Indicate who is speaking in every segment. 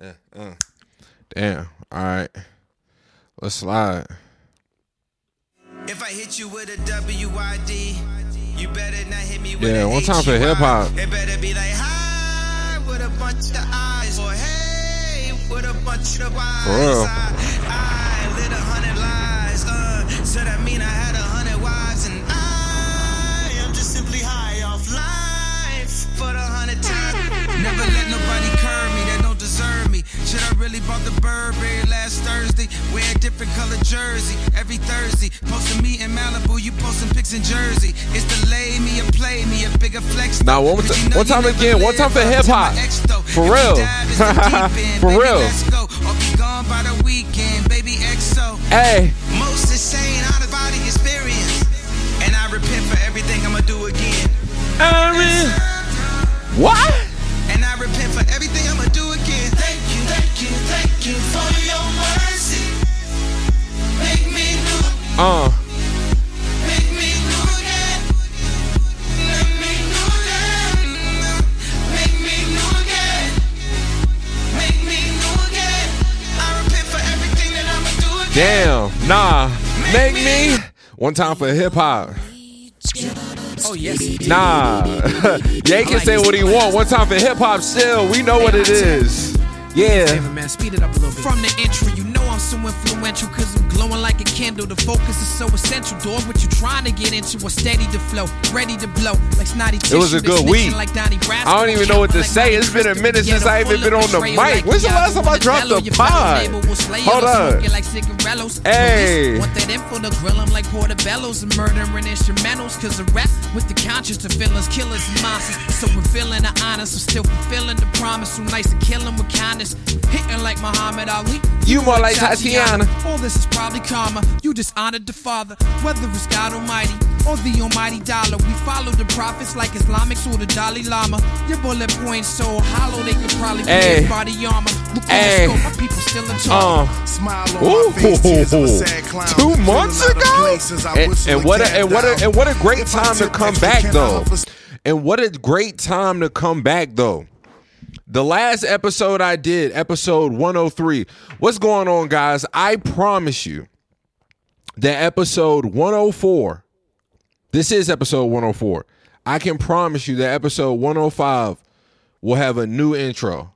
Speaker 1: Yeah, uh. Damn. All right. Let's slide.
Speaker 2: If I hit you with a you better not hit me with
Speaker 1: Yeah,
Speaker 2: a
Speaker 1: one time for hip-hop.
Speaker 2: It better be like hi with a bunch of eyes or hey with a bunch of eyes.
Speaker 1: For real.
Speaker 2: I, I lit a hundred lies, uh, so that mean I had a hundred wives and I am just simply high off life for the hundred times. Never let nobody Should I really bought the Burberry last Thursday? Wear a different color jersey every Thursday. Posting me in Malibu, you posting pics in Jersey. It's the lay me or play me, a bigger flex.
Speaker 1: Now, one more
Speaker 2: But
Speaker 1: ti-
Speaker 2: you know
Speaker 1: one time again, one time for
Speaker 2: ex, though.
Speaker 1: For real.
Speaker 2: dive, it's the deep end,
Speaker 1: For real.
Speaker 2: Let's go. Or be gone by the weekend, baby XO.
Speaker 1: Hey.
Speaker 2: Most insane out of body experience. And I repent for everything I'ma do again.
Speaker 1: I mean, what?
Speaker 2: And I repent for everything again.
Speaker 1: Damn. Nah. Make me. One time for hip hop.
Speaker 3: Oh yes.
Speaker 1: Nah. Ye can say what he want. One time for hip hop still. We know what it is. Yeah.
Speaker 3: Man, speed it up a little bit. From the intro, you so influential cause I'm glowing like a candle. The focus is so essential, dog. What you trying to get into was steady to flow, ready to blow like snotty
Speaker 1: It was a good week.
Speaker 3: Like
Speaker 1: I don't even know what to say. It's been a minute since
Speaker 3: a
Speaker 1: I even been on the mic. When's the last time I dropped the pod?
Speaker 3: neighbor will slay
Speaker 1: Hold
Speaker 3: others,
Speaker 1: up.
Speaker 3: smoking like cigarillos.
Speaker 1: Hey.
Speaker 3: Want that info to grill 'em like portobellos and murdering instrumentals. Cause a rap with the conscience to villains, killers, and monsters. So we're feeling the honor, so still fulfilling the promise. So nice to kill 'em with kindness. Hitting like Muhammad Ali.
Speaker 1: You more like Tatiana.
Speaker 3: All this is probably karma. You dishonored the Father, whether it's God Almighty or the Almighty Dollar. We follow the prophets like Islamics or the Dalai Lama. Your bullet points so hollow they could probably be
Speaker 1: Hey.
Speaker 3: body armor. Look
Speaker 1: Hey.
Speaker 3: scope, my people still in.
Speaker 1: Uh.
Speaker 4: Smile on
Speaker 1: Ooh,
Speaker 4: my face, tears of a sad clown.
Speaker 1: two months
Speaker 4: Feeling out of
Speaker 1: ago,
Speaker 4: place as I
Speaker 1: and, and what a, and what a, and what a great time to come back though, and what a great time to come back though. The last episode I did, episode 103. What's going on, guys? I promise you that episode 104, this is episode 104. I can promise you that episode 105 will have a new intro.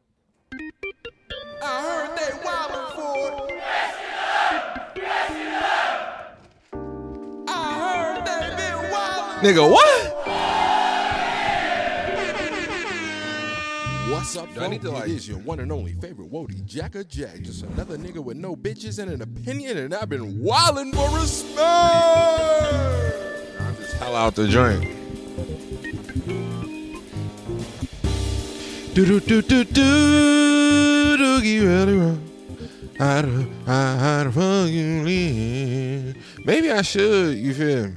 Speaker 1: Nigga, what?
Speaker 5: What's up,
Speaker 1: Do I need to, like-
Speaker 5: It is your one and only favorite Wody, Jacka Jack. Just another nigga with no bitches and an opinion, and I've been wildin' for respect.
Speaker 1: I'm just hell out the joint. Do do do do do do you really wrong. How do how the fuck you live? Maybe I should. You feel me?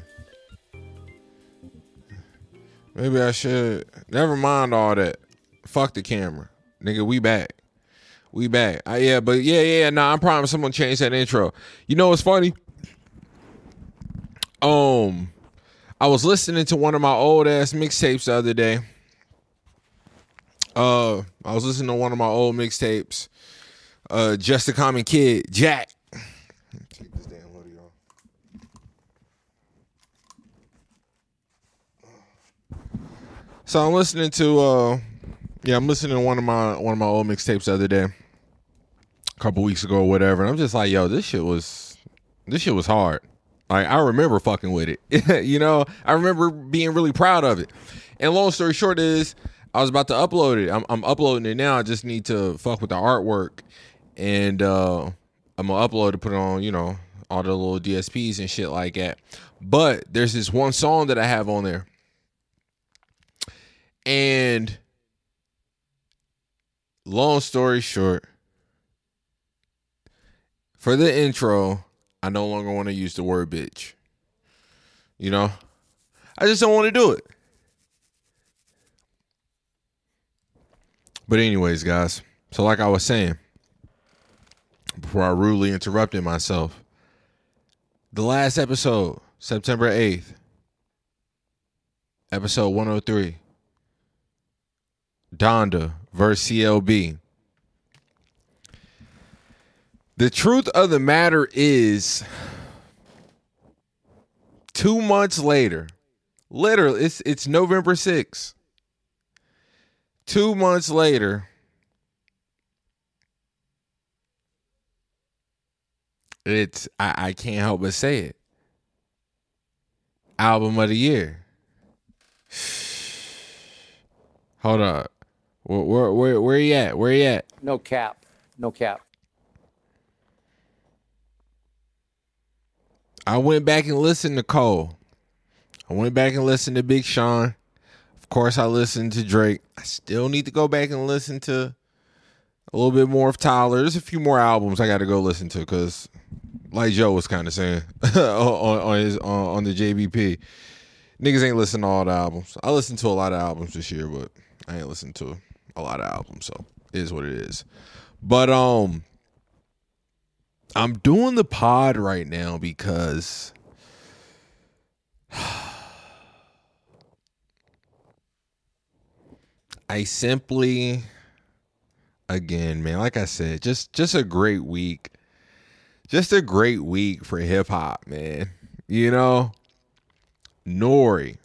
Speaker 1: Maybe I should. Never mind all that. Fuck the camera, nigga. We back. We back. Uh, yeah, but yeah, yeah. Nah, I promise I'm gonna change that intro. You know what's funny? Um, I was listening to one of my old ass mixtapes the other day. Uh, I was listening to one of my old mixtapes. Uh, Just a Common Kid, Jack. So I'm listening to uh, yeah, I'm listening to one of my one of my old mixtapes the other day, a couple weeks ago or whatever, and I'm just like, yo, this shit was this shit was hard. Like I remember fucking with it. you know, I remember being really proud of it. And long story short is I was about to upload it. I'm, I'm uploading it now. I just need to fuck with the artwork and uh I'm gonna upload it, put it on, you know, all the little DSPs and shit like that. But there's this one song that I have on there. And long story short, for the intro, I no longer want to use the word bitch. You know? I just don't want to do it. But anyways, guys. So like I was saying, before I rudely interrupted myself, the last episode, September 8th, episode 103, Donda versus CLB. The truth of the matter is, two months later, literally, it's it's November 6th. Two months later, it's I, I can't help but say it. Album of the year. Hold up. Where where where, where you at? Where you at?
Speaker 4: No cap. No cap.
Speaker 1: I went back and listened to Cole. I went back and listened to Big Sean. Of course, I listened to Drake. I still need to go back and listen to a little bit more of Tyler. There's a few more albums I got to go listen to because, like Joe was kind of saying on, on his on, on the JBP, niggas ain't listening to all the albums. I listened to a lot of albums this year, but I ain't listened to a lot of albums, so is what it is. But um, I'm doing the pod right now because I simply again, man, like I said, just just a great week. Just a great week for hip hop, man. You know, Nori.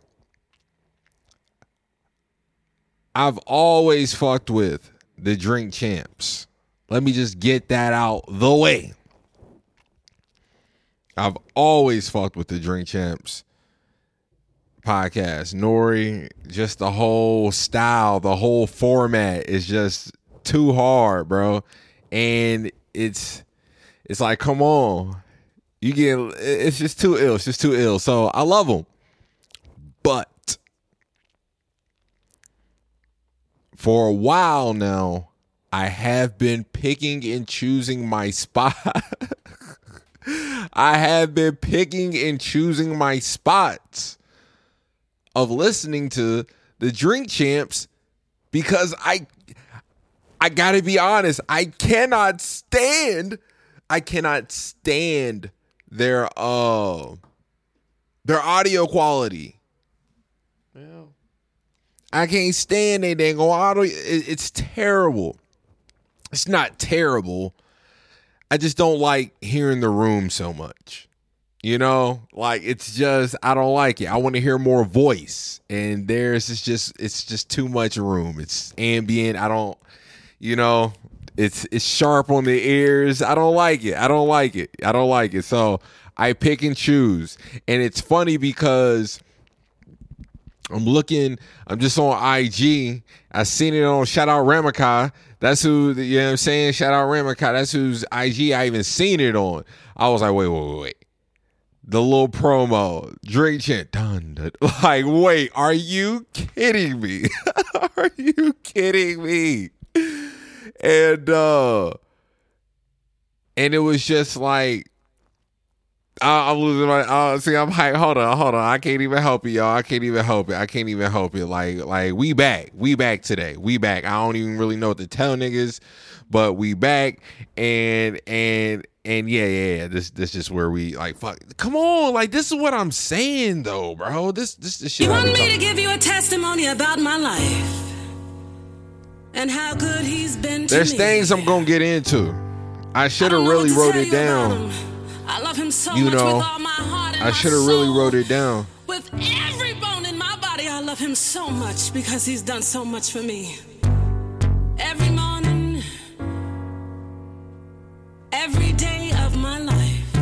Speaker 1: I've always fucked with the drink champs. Let me just get that out the way. I've always fucked with the Drink Champs podcast. Nori, just the whole style, the whole format is just too hard, bro. And it's it's like, come on. You get it's just too ill. It's just too ill. So I love them. But for a while now, I have been picking and choosing my spot. I have been picking and choosing my spots of listening to the Drink Champs because I I got to be honest, I cannot stand I cannot stand their uh their audio quality. I can't stand they dang. It- It's terrible. It's not terrible. I just don't like hearing the room so much. You know, like it's just I don't like it. I want to hear more voice, and there's it's just it's just too much room. It's ambient. I don't, you know, it's it's sharp on the ears. I don't like it. I don't like it. I don't like it. So I pick and choose, and it's funny because I'm looking, I'm just on IG. I seen it on shout out Ramakai. That's who you know what I'm saying? Shout out Ramakai. That's whose IG I even seen it on. I was like, wait, wait, wait, wait. The little promo, Drink Champs. Like, wait, are you kidding me? are you kidding me? And uh and it was just like I'm losing my. Uh, see, I'm hype. Hold on, hold on. I can't even help it, y'all. I can't even help it. I can't even help it. Like, like we back. We back today. We back. I don't even really know what to tell niggas, but we back. And and and yeah, yeah, yeah. This this is where we like. Fuck. Come on. Like this is what I'm saying though, bro. This this this shit.
Speaker 6: You want me to give you a testimony about my life and how good he's been to
Speaker 1: There's
Speaker 6: me.
Speaker 1: things I'm gonna get into. I should have really wrote it down.
Speaker 6: I love him so
Speaker 1: You
Speaker 6: much
Speaker 1: know,
Speaker 6: with all my heart and
Speaker 1: I
Speaker 6: my
Speaker 1: should have really wrote it down.
Speaker 6: With every bone in my body, I love him so much because he's done so much for me. Every morning, every day of my life,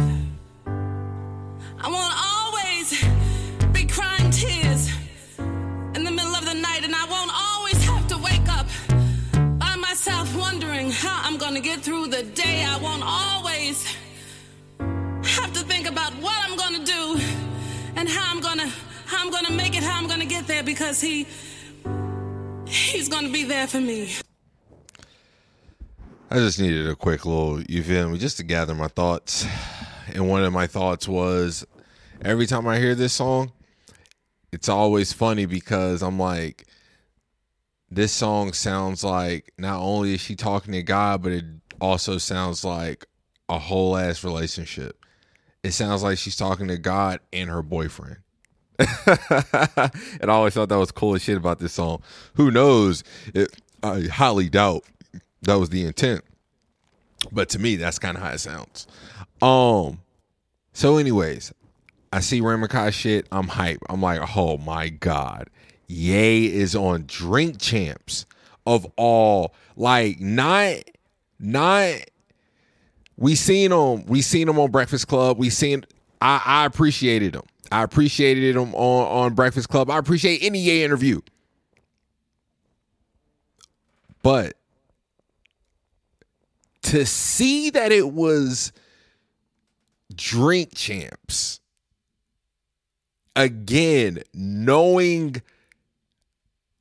Speaker 6: I won't always be crying tears in the middle of the night, and I won't always have to wake up by myself wondering how I'm gonna get through the day. I won't always have to think about what I'm gonna do and how I'm gonna how I'm gonna make it, how I'm gonna get there because he he's gonna be there for me.
Speaker 1: I just needed a quick little, you feel me, just to gather my thoughts. And one of my thoughts was every time I hear this song, it's always funny because I'm like, this song sounds like not only is she talking to God, but it also sounds like a whole ass relationship. It sounds like she's talking to God and her boyfriend. and I always thought that was cool as shit about this song. Who knows? It, I highly doubt that was the intent. But to me, that's kind of how it sounds. Um. So, anyways, I see Raymond Kai shit. I'm hype. I'm like, oh my god, Ye is on Drink Champs of all. Like, not, not. We seen him. We seen him on Breakfast Club. We seen. I, I appreciated him. I appreciated him on on Breakfast Club. I appreciate any Ye interview. But to see that it was drink champs again knowing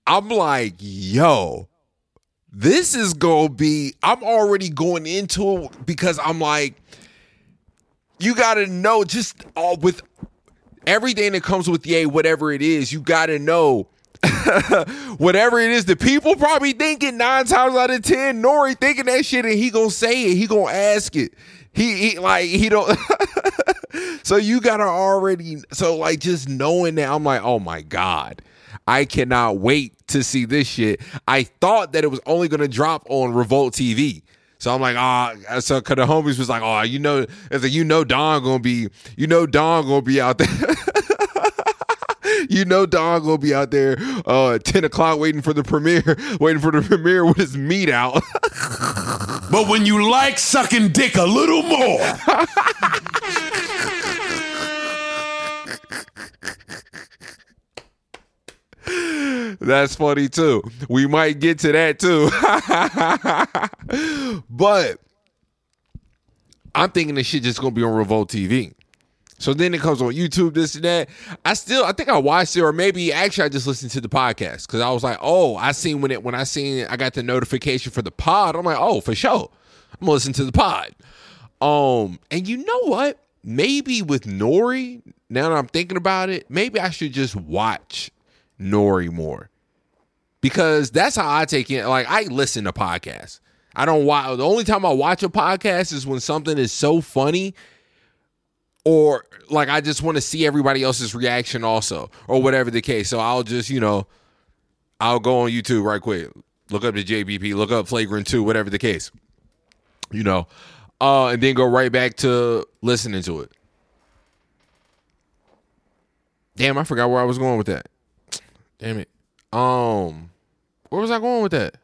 Speaker 1: i'm like yo this is gonna be i'm already going into it because i'm like you gotta know just all with everything that comes with Ye whatever it is you gotta know. Whatever it is the people probably thinking nine times out of ten nori thinking that shit and he gonna say it he gonna ask it. He, he like he don't so you gotta already so like just knowing that i'm like oh my god i cannot wait to see this shit i thought that it was only gonna drop on revolt tv so I'm like, ah, so cause the homies was like, oh, you know, it's like you know Don gonna be, you know Don gonna be out there. you know Don gonna be out there uh at 10 o'clock waiting for the premiere, waiting for the premiere with his meat out.
Speaker 7: But when you like sucking dick a little more,
Speaker 1: That's funny too. We might get to that too. but I'm thinking this shit just gonna be on Revolt TV. So then it comes on YouTube, this and that. I still, I think I watched it, or maybe actually I just listened to the podcast because I was like, oh, I seen when it when I seen it, I got the notification for the pod. I'm like, oh, for sure, I'm gonna listen to the pod. Um, and you know what? Maybe with Nori, now that I'm thinking about it, maybe I should just watch Nori more because that's how I take it. Like I listen to podcasts. I don't watch. The only time I watch a podcast is when something is so funny, or like I just want to see everybody else's reaction also, or whatever the case. So I'll just you know, I'll go on YouTube right quick, look up the JBP, look up Flagrant Two, whatever the case, you know, uh, and then go right back to listening to it. Damn, I forgot where I was going with that. Damn it. Um, where was I going with that?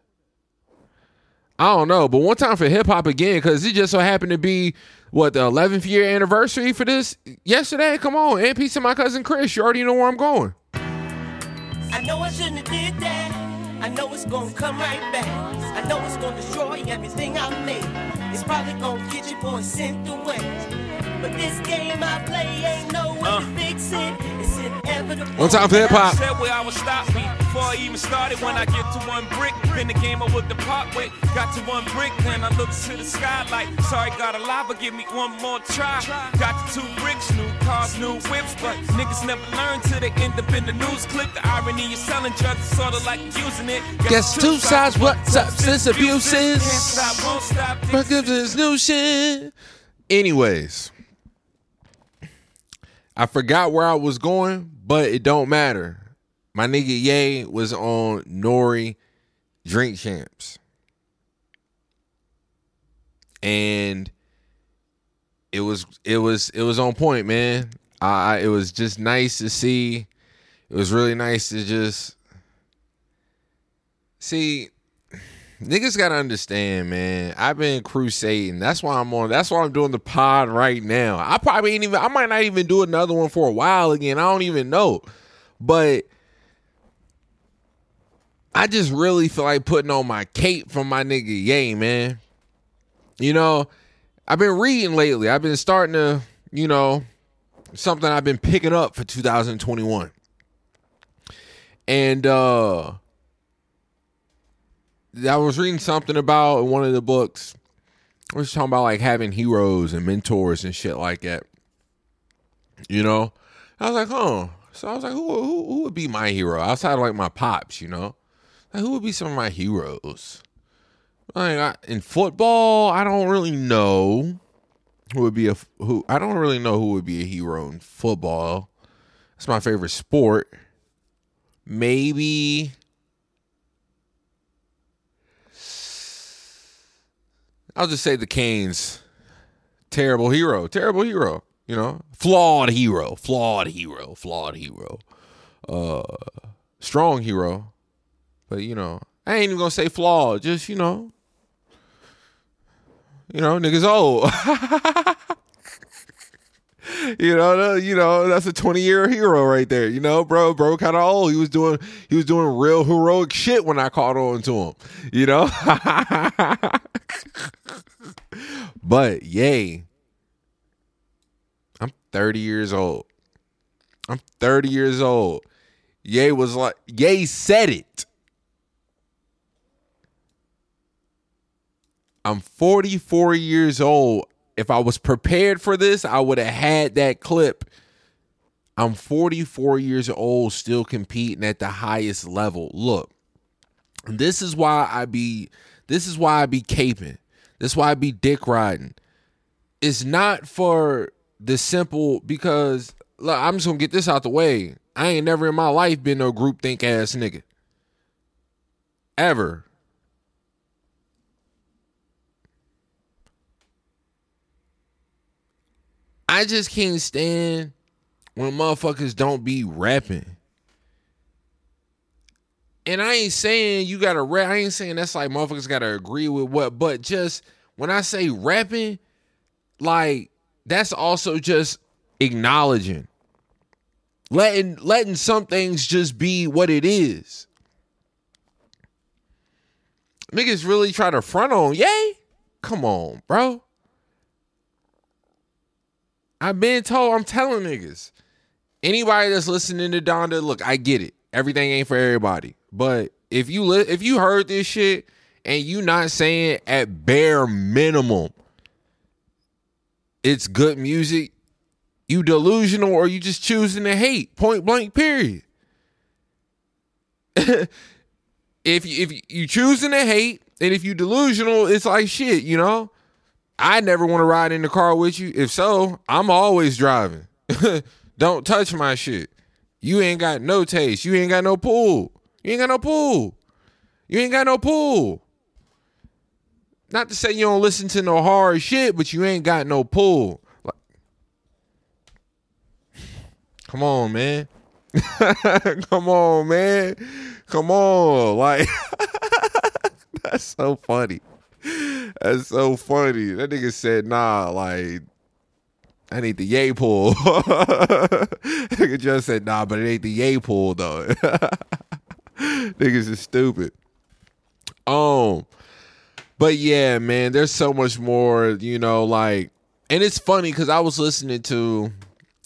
Speaker 1: I don't know, but one time for hip hop again, because it just so happened to be what the 11th year anniversary for this yesterday. Come on, and peace to my cousin Chris. You already know where I'm going.
Speaker 8: I know I shouldn't have did that. I know it's gonna come right back. I know it's gonna destroy everything I made. It's probably gonna get your boy sent away. But this game I play ain't no way to uh. fix it. It's inevitable.
Speaker 1: One time for hip hop.
Speaker 9: Said where I would stop me before I even started. When I get to one brick, then the game I would depart with. Got to one brick, then I look to the sky like, sorry, got a lie, but give me one more try. Got the two bricks, new cars, new whips, but niggas never learn till they end up in the news clip. The irony you're selling drugs is sorta like using it.
Speaker 1: Guess two sides, what substance abuse is.
Speaker 9: Can't stop, won't stop.
Speaker 1: Fuck up this new shit. Anyways, I forgot where I was going, but it don't matter. My nigga Ye was on Nori Drink Champs. And it was it was it was on point, man. I it was just nice to see. It was really nice to just see niggas gotta understand, man. I've been crusading. That's why I'm on. That's why I'm doing the pod right now. I probably ain't even. I might not even do another one for a while again. I don't even know, but I just really feel like putting on my cape for my nigga Ye, man. You know, I've been reading lately. I've been starting to, you know, something I've been picking up for 2021, and uh I was reading something about in one of the books. I was talking about like having heroes and mentors and shit like that. You know, I was like, huh. So I was like, who who, who would be my hero outside of like my pops? You know, like who would be some of my heroes? Like I, in football, I don't really know who would be a who. I don't really know who would be a hero in football. It's my favorite sport. Maybe I'll just say the Canes. Terrible hero. Terrible hero. You know, flawed hero. Flawed hero. Flawed hero. Uh, strong hero. But you know, I ain't even gonna say flawed. Just you know, you know, niggas old. you know, you know, that's a twenty year hero right there. You know, bro, bro, kind of old. He was doing, he was doing real heroic shit when I caught on to him. You know, but yay, I'm thirty years old. I'm thirty years old. Ye was like, Ye said it. I'm 44 years old. If I was prepared for this, I would have had that clip. I'm 44 years old, still competing at the highest level. Look, this is why I be this is why I be caping. This is why I be dick riding. It's not for the simple because look, I'm just gonna get this out the way. I ain't never in my life been no group think ass nigga. Ever. I just can't stand when motherfuckers don't be rapping. And I ain't saying you gotta rap. I ain't saying that's like motherfuckers gotta agree with what, but just when I say rapping, like that's also just acknowledging. Letting letting some things just be what it is. Niggas really try to front on, Ye? Come on, bro. I've been told, I'm telling niggas. Anybody that's listening to Donda, look, I get it. Everything ain't for everybody. But if you li- if you heard this shit and you not saying at bare minimum it's good music, you delusional or you just choosing to hate. Point blank, period. if you, if you choosing to hate and if you delusional, it's like shit, you know. I never want to ride in the car with you. If so, I'm always driving. Don't touch my shit. You ain't got no taste. You ain't got no pool. You ain't got no pool. You ain't got no pool. Not to say you don't listen to no hard shit, but you ain't got no pool. Like, come on, man. Come on, man. Come on. Like, that's so funny. That's so funny. That nigga said, nah, like, I need the Ye pool. nigga just said, nah, but it ain't the Ye pool, though. Niggas is stupid. Um, but yeah, man, there's so much more, you know, like, and it's funny because I was listening to,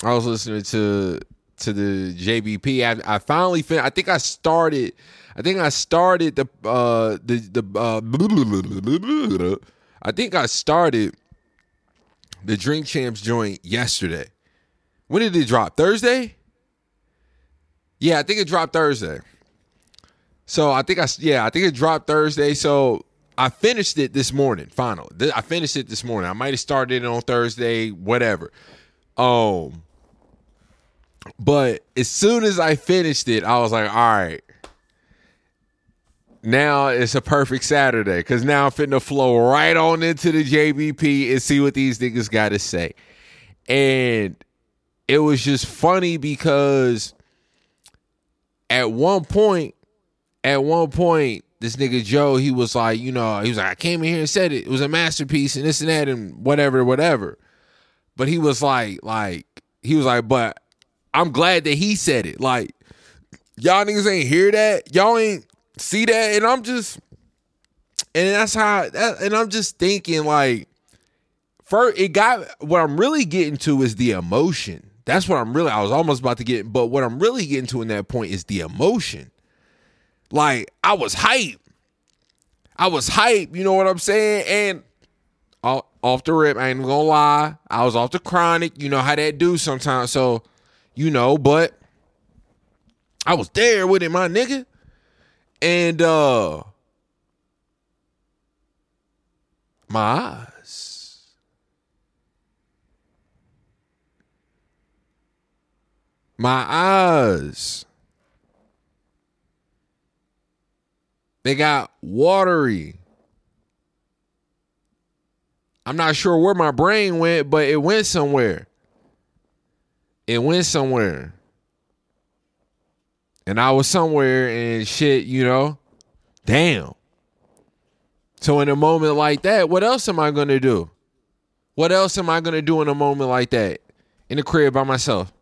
Speaker 1: I was listening to to the JBP. I, I finally fin- I think I started. I think I started the uh the the uh, I think I started the Drink Champs joint yesterday. When did it drop? Thursday? Yeah, I think it dropped Thursday. So I think I yeah, I think it dropped Thursday. So I finished it this morning. Final. I finished it this morning. I might have started it on Thursday, whatever. Um but as soon as I finished it, I was like, all right. Now it's a perfect Saturday because now I'm fitting to flow right on into the JBP and see what these niggas got to say. And it was just funny because at one point, at one point, this nigga Joe, he was like, you know, he was like, I came in here and said it. It was a masterpiece and this and that and whatever, whatever. But he was like, like, he was like, but I'm glad that he said it. Like, y'all niggas ain't hear that. Y'all ain't see that. And I'm just, and that's how, that, and I'm just thinking, like, first, it got, what I'm really getting to is the emotion. That's what I'm really, I was almost about to get, but what I'm really getting to in that point is the emotion. Like, I was hype. I was hype, you know what I'm saying? And off, the rip, I ain't gonna lie. I was off the chronic. You know how that do sometimes. So, you know, but I was there with it, my nigga. And uh my eyes. My eyes. They got watery. I'm not sure where my brain went, but it went somewhere. It went somewhere. And I was somewhere and shit, you know. Damn. So in a moment like that, what else am I gonna do? What else am I gonna do in a moment like that? In the crib by myself.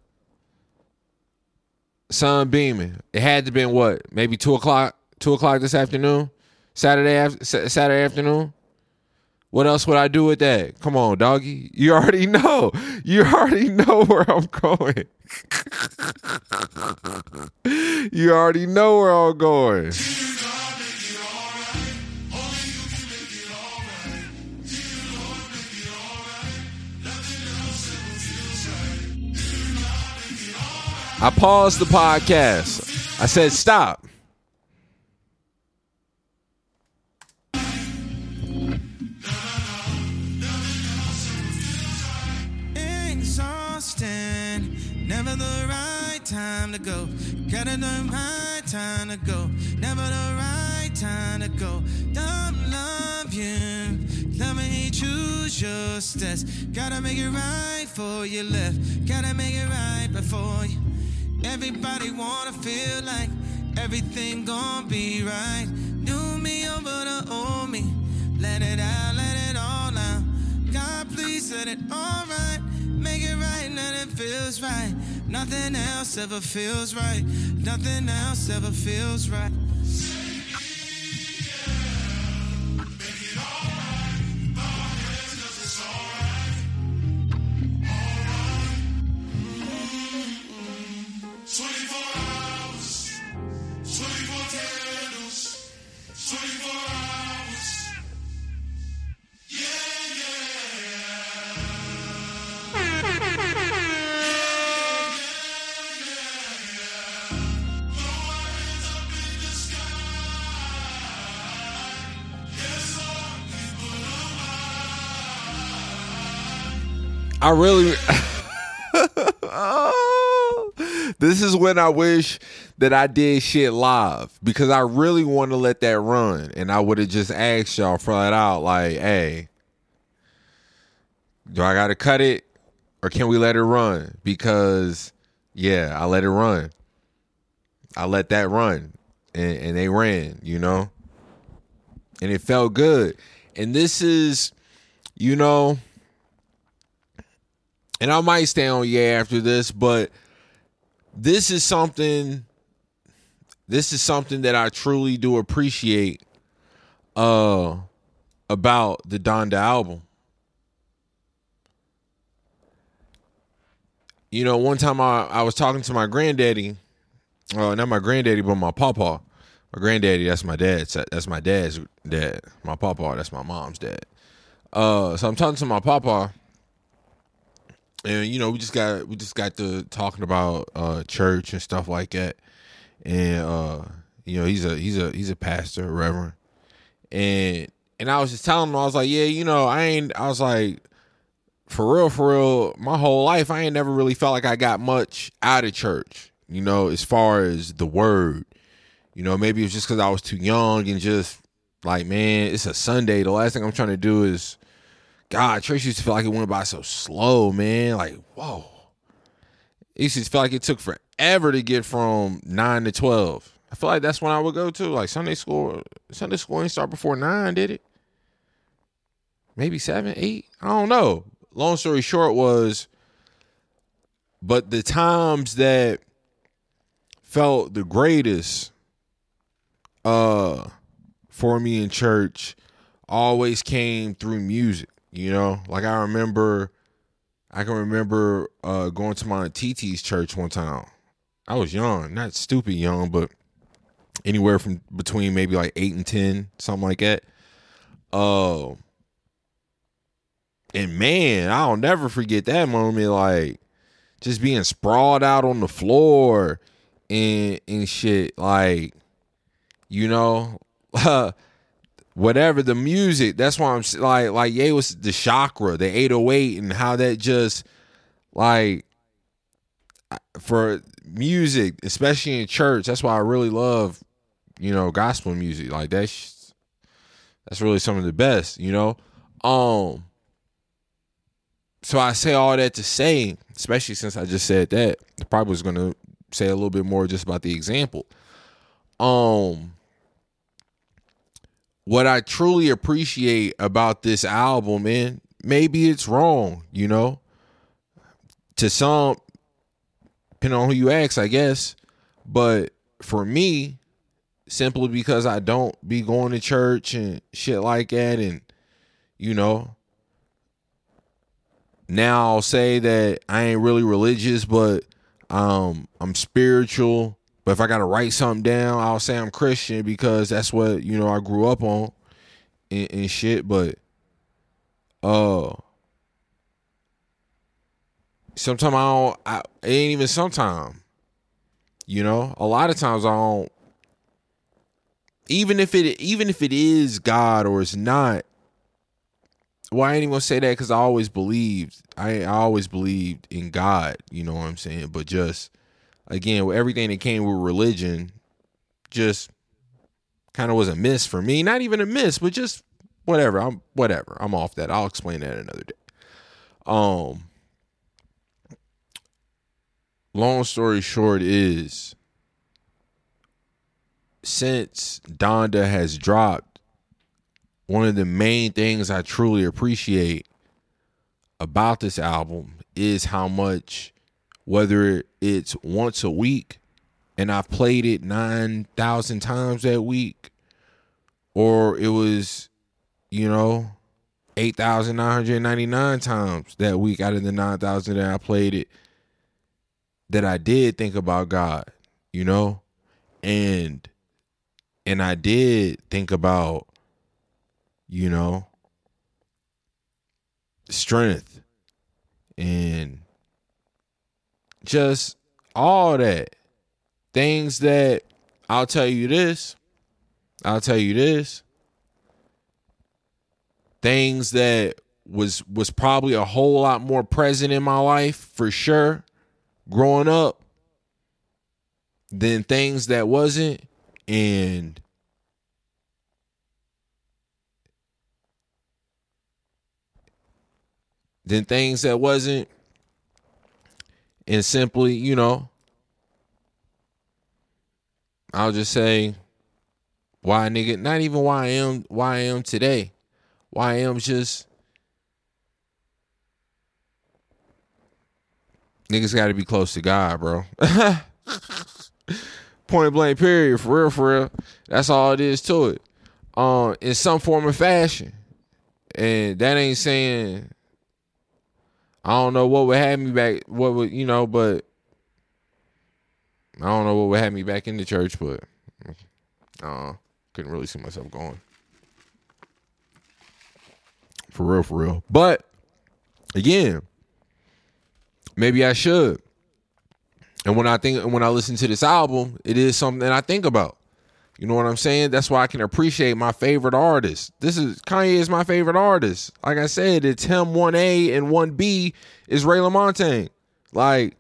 Speaker 1: Sun beaming. It had to been what? Maybe two o'clock. Two o'clock this afternoon. Saturday af- Sa- Saturday afternoon. What else would I do with that? Come on, doggy. You already know. You already know where I'm going. you already know where I'm going. I paused the podcast. I said, stop.
Speaker 2: To go. Gotta know my time to go. Never the right time to go. Don't love you. Love me, you choose your steps. Gotta make it right for you left. Gotta make it right before you. Everybody wanna feel like everything gon' be right. New me over the old me. Let it out, let it all out. God, please set it all right. Feels right. Nothing else ever feels right. Nothing else ever feels right.
Speaker 1: I really. this is when I wish that I did shit live because I really want to let that run, and I would have just asked y'all flat out, like, "Hey, do I got to cut it, or can we let it run?" Because yeah, I let it run. I let that run, and, and they ran, you know, and it felt good. And this is, you know and I might stay on yeah after this, but this is something this is something that I truly do appreciate uh about the Donda album. You know, one time I, I was talking to my granddaddy, uh not my granddaddy, but my papa. My granddaddy, that's my dad's that's my dad's dad. My papa, that's my mom's dad. Uh so I'm talking to my papa and you know we just got we just got to talking about uh church and stuff like that. And uh you know he's a he's a he's a pastor reverend. And and i was just telling him i was like yeah you know i ain't i was like for real for real my whole life i ain't never really felt like i got much out of church you know as far as the word. You know maybe it's just because i was too young and just like man it's a sunday. The last thing i'm trying to do is God, church used to feel like it went by so slow, man. Like, whoa. It used to feel like it took forever to get from nine to twelve. I feel like that's when I would go to. Like Sunday school. Sunday school didn't start before nine, did it? Maybe seven, eight? I don't know. Long story short was, but the times that felt the greatest uh for me in church always came through music. You know, like I remember, I can remember uh, going to my TT's church one time. I was young, not stupid young, but anywhere from between maybe like eight and ten, something like that. Uh, and man, I'll never forget that moment. Like just being sprawled out on the floor and and shit. Like, you know, whatever the music. That's why I'm like like yeah, it was the chakra, the 808, and how that just like for music, especially in church. That's why I really love you know gospel music. Like that's that's really some of the best. You know, um, so I say all that to say, especially since I just said that, I probably was gonna say a little bit more just about the example. Um what I truly appreciate about this album, man, maybe it's wrong, you know. To some, depending on who you ask, I guess. But for me, simply because I don't be going to church and shit like that, and you know, now I'll say that I ain't really religious, but um I'm spiritual. But if I gotta write something down, I'll say I'm Christian because that's what you know I grew up on and, and shit. But uh sometimes I don't I it ain't even sometime. You know, a lot of times I don't even if it even if it is God or it's not, well, I ain't even gonna say that because I always believed I, I always believed in God, you know what I'm saying? But just again, with everything that came with religion, just kind of was a miss for me. Not even a miss, but just whatever. I'm whatever. I'm off that. I'll explain that another day. Um long story short is since Donda has dropped, one of the main things I truly appreciate about this album is how much, whether it's once a week and I've played it 9,000 times that week, or it was, you know, 8,999 times that week out of the 9,000 that I played it, that I did think about God, you know? And and I did think about, you know, strength and just all that. Things that I'll tell you this, I'll tell you this. Things that was was probably a whole lot more present in my life for sure growing up than things that wasn't and than things that wasn't and simply you know i'll just say why nigga not even why i am why i am today. Why i am just niggas got to be close to god bro. Point blank period for real for real. That's all it is to it. Um in some form or fashion. And that ain't saying i don't know what would have me back what would you know but i don't know what would have me back in the church but uh couldn't really see myself going. For real for real. But again maybe i should. And when I think when I listen to this album, it is something that I think about. You know what I'm saying? That's why I can appreciate my favorite artist. This is Kanye is my favorite artist. Like I said, it's him 1A and 1B is Ray LaMontagne. Like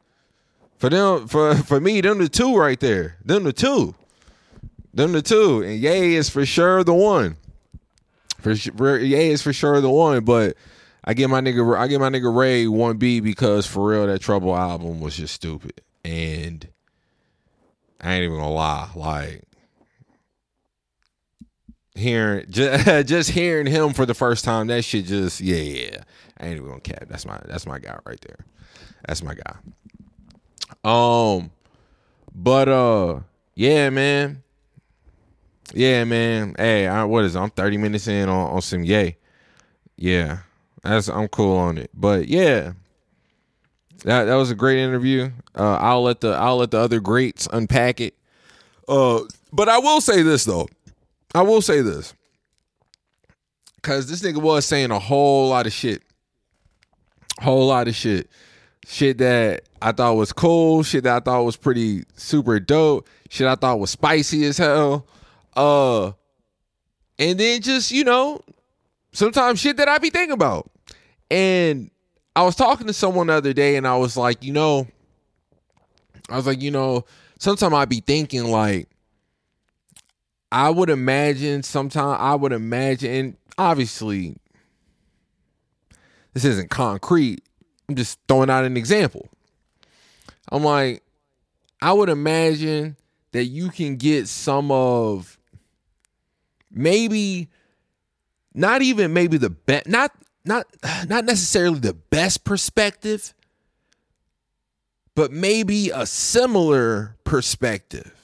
Speaker 1: for them, for for me, them the two right there. Them the two. Them the two. And Ye is for sure the one. For Ye is for sure the one. But I get my nigga, I get my nigga Ray 1B because for real, that Trouble album was just stupid. And I ain't even gonna lie, like hearing just, just hearing him for the first time, that shit just yeah, yeah. I ain't even gonna cap. That's my that's my guy right there. That's my guy. Um, but uh, yeah, man, yeah, man. Hey, I, what is it? I'm 30 minutes in on on some Ye. Yeah, that's I'm cool on it. But yeah, that that was a great interview. Uh, I'll let the I'll let the other greats unpack it. Uh, but I will say this though. I will say this. Cause this nigga was saying a whole lot of shit. Whole lot of shit. Shit that I thought was cool, shit that I thought was pretty super dope, shit I thought was spicy as hell. Uh and then just, you know, sometimes shit that I be thinking about. And I was talking to someone the other day and I was like, you know, I was like, you know, sometimes I'd be thinking like, I would imagine sometimes I would imagine, obviously, this isn't concrete. I'm just throwing out an example. I'm like, I would imagine that you can get some of maybe not even maybe the best not not not necessarily the best perspective but maybe a similar perspective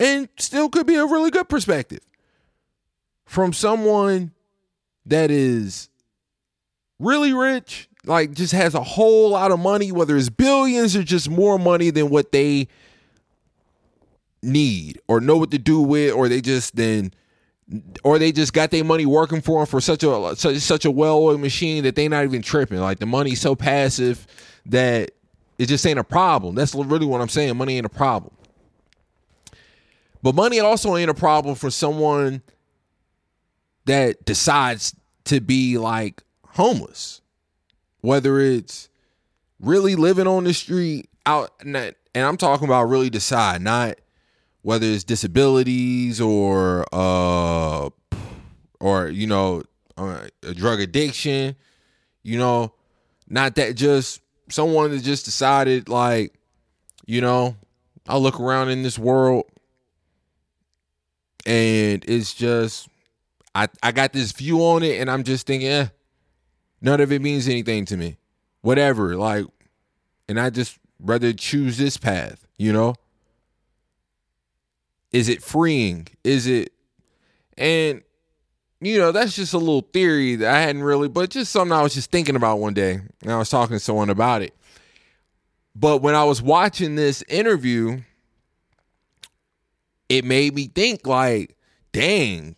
Speaker 1: and still could be a really good perspective from someone that is really rich like just has a whole lot of money whether it's billions or just more money than what they need or know what to do with or they just then or they just got their money working for them for such a such, such a well-oiled machine that they not even tripping. Like the money's so passive that it just ain't a problem. That's really what i'm saying. Money ain't a problem but money also ain't a problem for someone that decides to be like homeless. Whether it's really living on the street out and i'm talking about really decide not whether it's disabilities or uh or you know uh, a drug addiction you know? Not that just someone that just decided like you know i look around in this world and it's just i i got this view on it and i'm just thinking eh, none of it means anything to me whatever like and i just rather choose this path you know is it freeing? Is it and you know, that's just a little theory that I hadn't really, but just something I was just thinking about one day. And I was talking to someone about it. But when I was watching this interview, it made me think like, dang,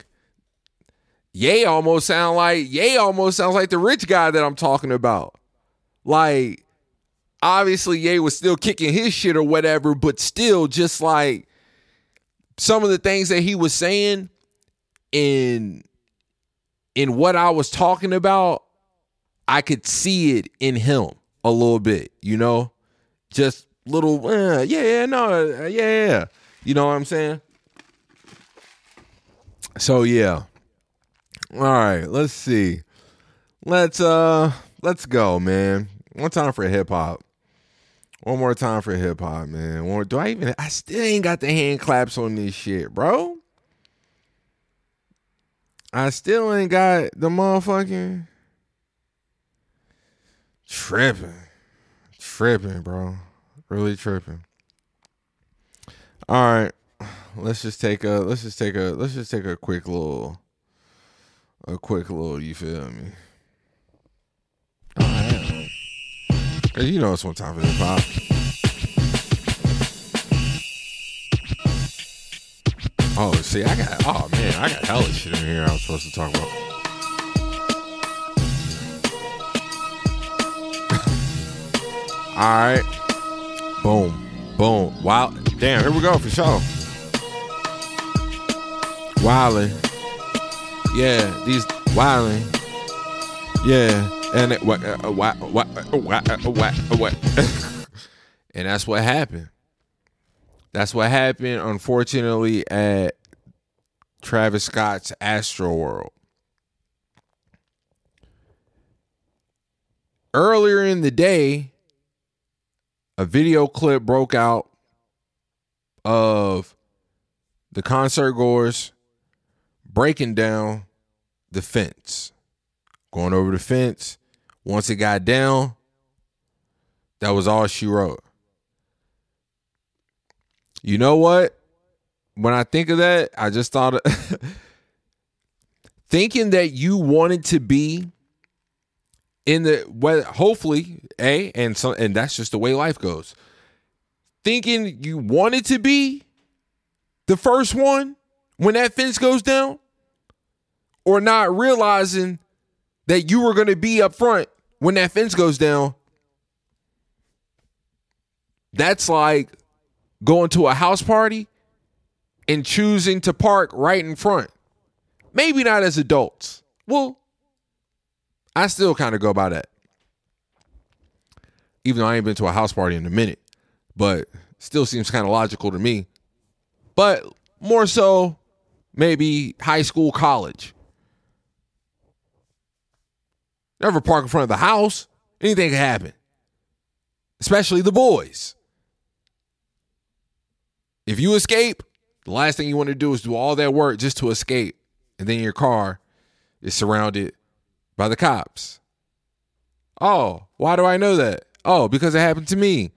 Speaker 1: Ye almost sound like Ye almost sounds like the rich guy that I'm talking about. Like, obviously Ye was still kicking his shit or whatever, but still just like some of the things that he was saying in in what I was talking about, I could see it in him a little bit, you know? Just little uh, yeah, yeah, no, uh, yeah, yeah. You know what I'm saying? So yeah. All right, let's see. Let's uh let's go, man. One time for hip hop. One more time for hip hop, man. One, do I even? I still ain't got the hand claps on this shit, bro. I still ain't got the motherfucking tripping, tripping, bro. Really tripping. All right, let's just take a let's just take a let's just take a quick little a quick little. You feel me? All right. Cause you know it's one time for hip hop. Oh, see, I got oh man, I got hella shit in here I was supposed to talk about. All right, boom, boom. Wow, damn, here we go for sure. Wildin', yeah, these wildin', yeah. And it, what, uh, what, what, uh, what, uh, what, uh, what. and that's what happened. That's what happened, unfortunately, at Travis Scott's Astroworld. Earlier in the day, a video clip broke out of the concert goers breaking down the fence going over the fence. Once it got down, that was all she wrote. You know what? When I think of that, I just thought thinking that you wanted to be in the well, hopefully, a and so and that's just the way life goes. Thinking you wanted to be the first one when that fence goes down, or not realizing that you were going to be up front when that fence goes down. That's like going to a house party and choosing to park right in front. Maybe not as adults. Well, I still kind of go by that. Even though I ain't been to a house party in a minute, but still seems kind of logical to me. But more so, maybe high school, college. Never park in front of the house. Anything can happen. especially the boys. If you escape, the last thing you want to do is do all that work just to escape. And then your car is surrounded by the cops. Oh, why do I know that? Oh, because it happened to me.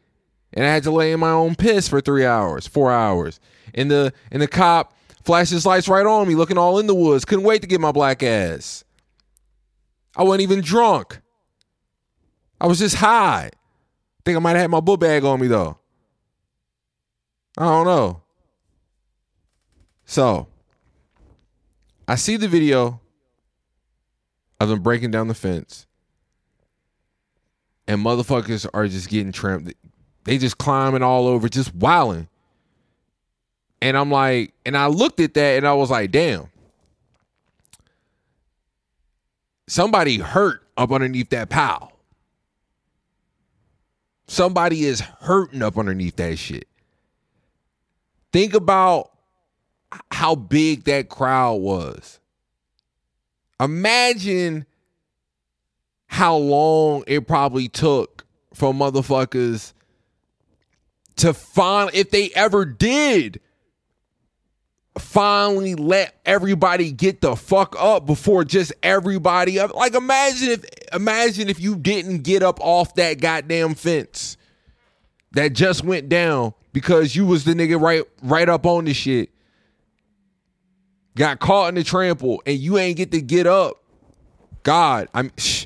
Speaker 1: And I had to lay in my own piss for three hours, four hours. And the and the cop flashed his lights right on me, looking all in the woods. Couldn't wait to get my black ass. I wasn't even drunk. I was just high. Think I might have had my book bag on me though. I don't know. So I see the video of them breaking down the fence. And motherfuckers are just getting trampled. They just climbing all over, just wilding. And I'm like, and I looked at that and I was like, damn. Somebody hurt up underneath that pile. Somebody is hurting up underneath that shit. Think about how big that crowd was. Imagine how long it probably took for motherfuckers to find if they ever did finally let everybody get the fuck up before just everybody up like imagine if imagine if you didn't get up off that goddamn fence that just went down because you was the nigga right right up on the shit got caught in the trample and you ain't get to get up. God i'm shh,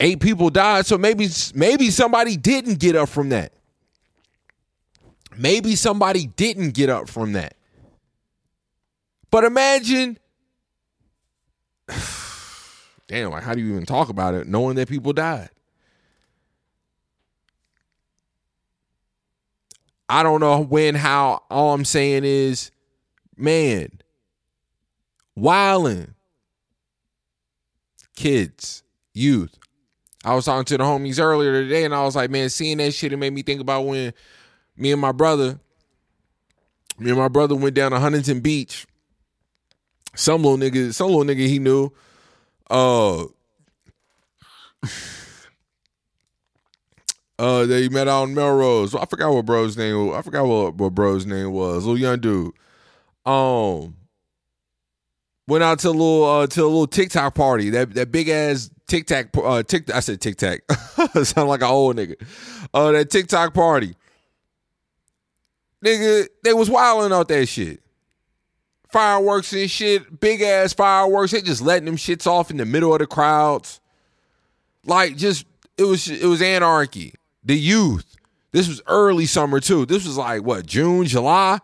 Speaker 1: eight people died so maybe maybe somebody didn't get up from that. Maybe somebody didn't get up from that. But imagine damn like how do you even talk about it knowing that people died? I don't know when how all i'm saying is man wilding kids youth i was talking to the homies earlier today and i was like man seeing that shit it made me think about when me and my brother me and my brother went down to huntington beach some little nigga, some little nigga he knew. Uh, uh, that he met out in Melrose. I forgot what bro's name. Was. I forgot what, what bro's name was. Little young dude. Um, went out to a little uh, to a little TikTok party. That that big ass TikTok uh Tik. I said TikTok. Sound like an old nigga. Uh, that TikTok party. Nigga, they was wilding out that shit fireworks and shit, big ass fireworks. They just letting them shits off in the middle of the crowds. Like just it was it was anarchy. The youth. This was early summer too. This was like what, June, July?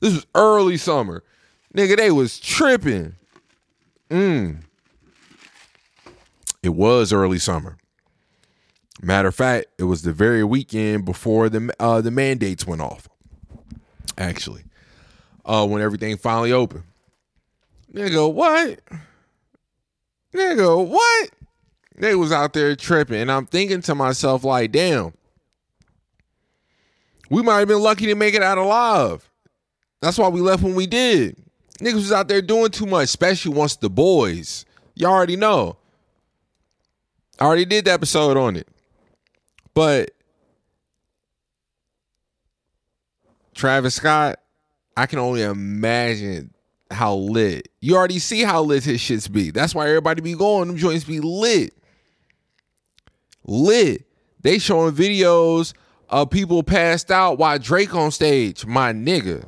Speaker 1: This was early summer. Nigga, they was tripping. Mm. It was early summer. Matter of fact, it was the very weekend before the uh, the mandates went off. Actually, uh, when everything finally opened. Nigga, what? Nigga, what? They was out there tripping, and I'm thinking to myself, like, damn, we might have been lucky to make it out alive. That's why we left when we did. Niggas was out there doing too much, especially once the boys. Y'all already know. I already did the episode on it. But Travis Scott, I can only imagine how lit. You already see how lit his shits be. That's why everybody be going. Them joints be lit. Lit. They showing videos of people passed out while Drake on stage. My nigga.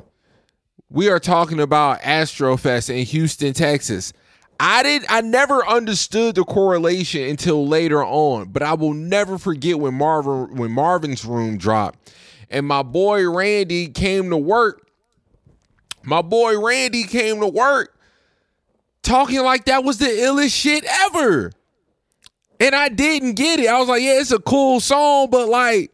Speaker 1: We are talking about Astrofest in Houston, Texas. I did I never understood the correlation until later on, but I will never forget when Marvin when Marvin's room dropped and my boy Randy came to work. My boy Randy came to work talking like that was the illest shit ever. And I didn't get it. I was like, yeah, it's a cool song, but like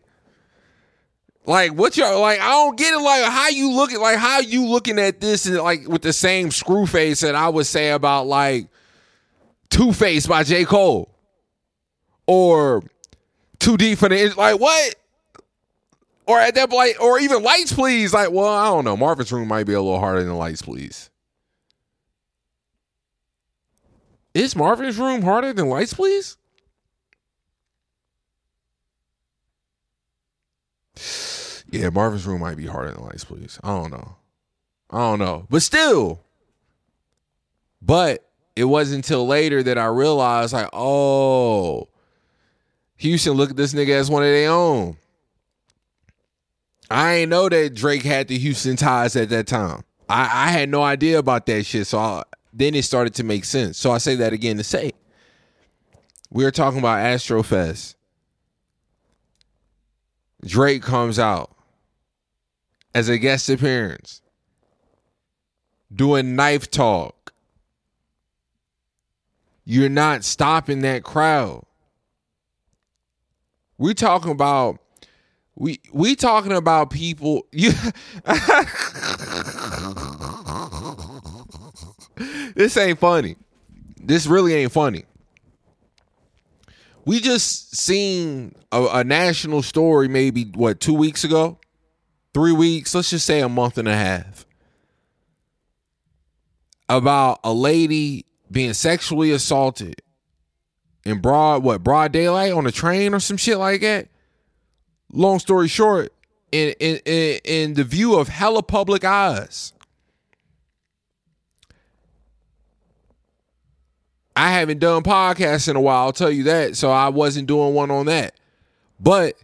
Speaker 1: like what y'all like I don't get it like how you looking like how you looking at this and like with the same screw face that I would say about like Two Face by J. Cole. Or Too Deep for the like what? Or at that like or even Lights Please. Like, well, I don't know. Marvin's room might be a little harder than Lights Please. Is Marvin's room harder than Lights Please? Yeah, Marvin's room might be harder than lights, please. I don't know. I don't know. But still. But it wasn't until later that I realized, like, oh, Houston, look at this nigga as one of their own. I ain't know that Drake had the Houston ties at that time. I, I had no idea about that shit. So I, then it started to make sense. So I say that again to say we are talking about Astrofest. Drake comes out as a guest appearance, doing knife talk. You're not stopping that crowd. We're talking about we we talking about people you This ain't funny. This really ain't funny. We just seen a, a national story maybe what 2 weeks ago? 3 weeks, let's just say a month and a half. About a lady being sexually assaulted in broad what broad daylight on a train or some shit like that long story short, in in in, in the view of hella public eyes, I haven't done podcasts in a while. I'll tell you that. So I wasn't doing one on that, but.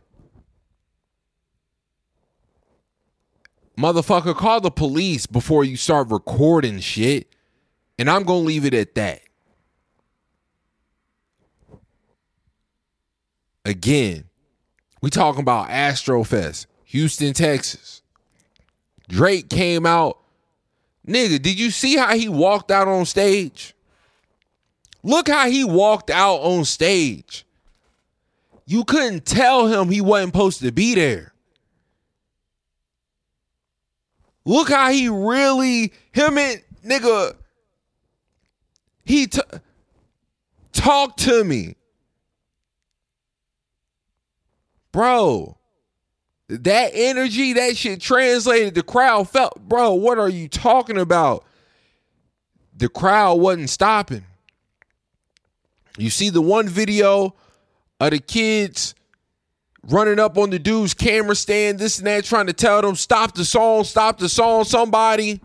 Speaker 1: Motherfucker, call the police before you start recording shit. And I'm going to leave it at that. Again, we talking about Astrofest, Houston, Texas. Drake came out. Nigga, did you see how he walked out on stage? Look how he walked out on stage. You couldn't tell him he wasn't supposed to be there. Look how he really, him and nigga, he t- talked to me. Bro, that energy, that shit translated. The crowd felt, bro, what are you talking about? The crowd wasn't stopping. You see the one video of the kids running up on the dude's camera stand, this and that, trying to tell them, stop the song, stop the song, somebody.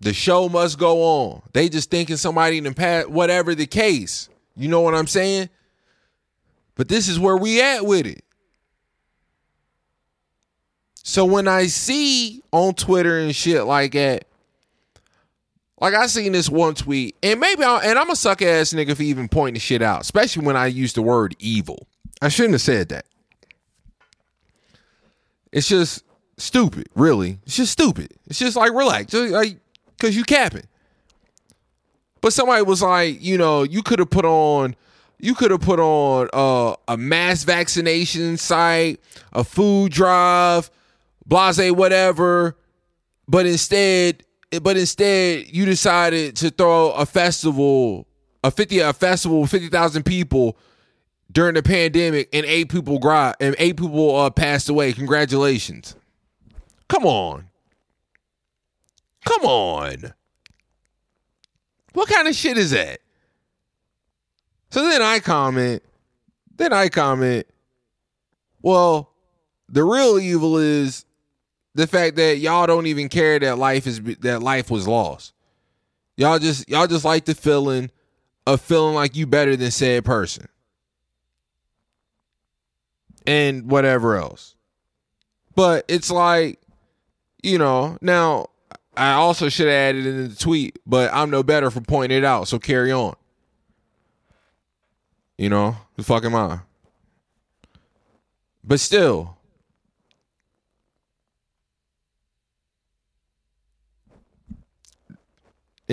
Speaker 1: The show must go on. They just thinking somebody in the past, whatever the case. You know what I'm saying? But this is where we at with it. So when I see on Twitter and shit like that, like I seen this one tweet, and maybe I and I'm a suck ass nigga for even pointing the shit out, especially when I use the word evil. I shouldn't have said that. It's just stupid, really. It's just stupid. It's just like relax, just like cause you capping. But somebody was like, you know, you could have put on you could have put on uh, a mass vaccination site, a food drive, blase whatever, but instead, but instead you decided to throw a festival, a fifty a festival with fifty thousand people during the pandemic, and eight people gri- and eight people uh, passed away. Congratulations! Come on, come on. What kind of shit is that? So then I comment, then I comment, well, the real evil is the fact that y'all don't even care that life is that life was lost. Y'all just y'all just like the feeling of feeling like you better than said person. And whatever else. But it's like, you know, now I also should have added it in the tweet, but I'm no better for pointing it out. So carry on. You know, the fuck am I? But still,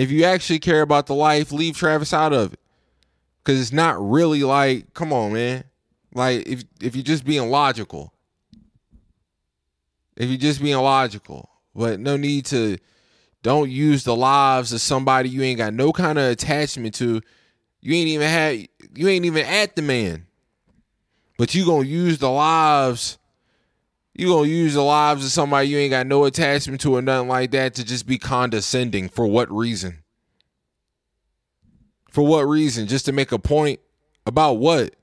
Speaker 1: if you actually care about the life, leave Travis out of it. Cause it's not really like, come on, man. Like if if you're just being logical. If you're just being logical. But no need to don't use the lives of somebody you ain't got no kind of attachment to. You ain't even had you ain't even at the man. But you gonna use the lives you gonna use the lives of somebody you ain't got no attachment to or nothing like that to just be condescending for what reason? For what reason? Just to make a point about what?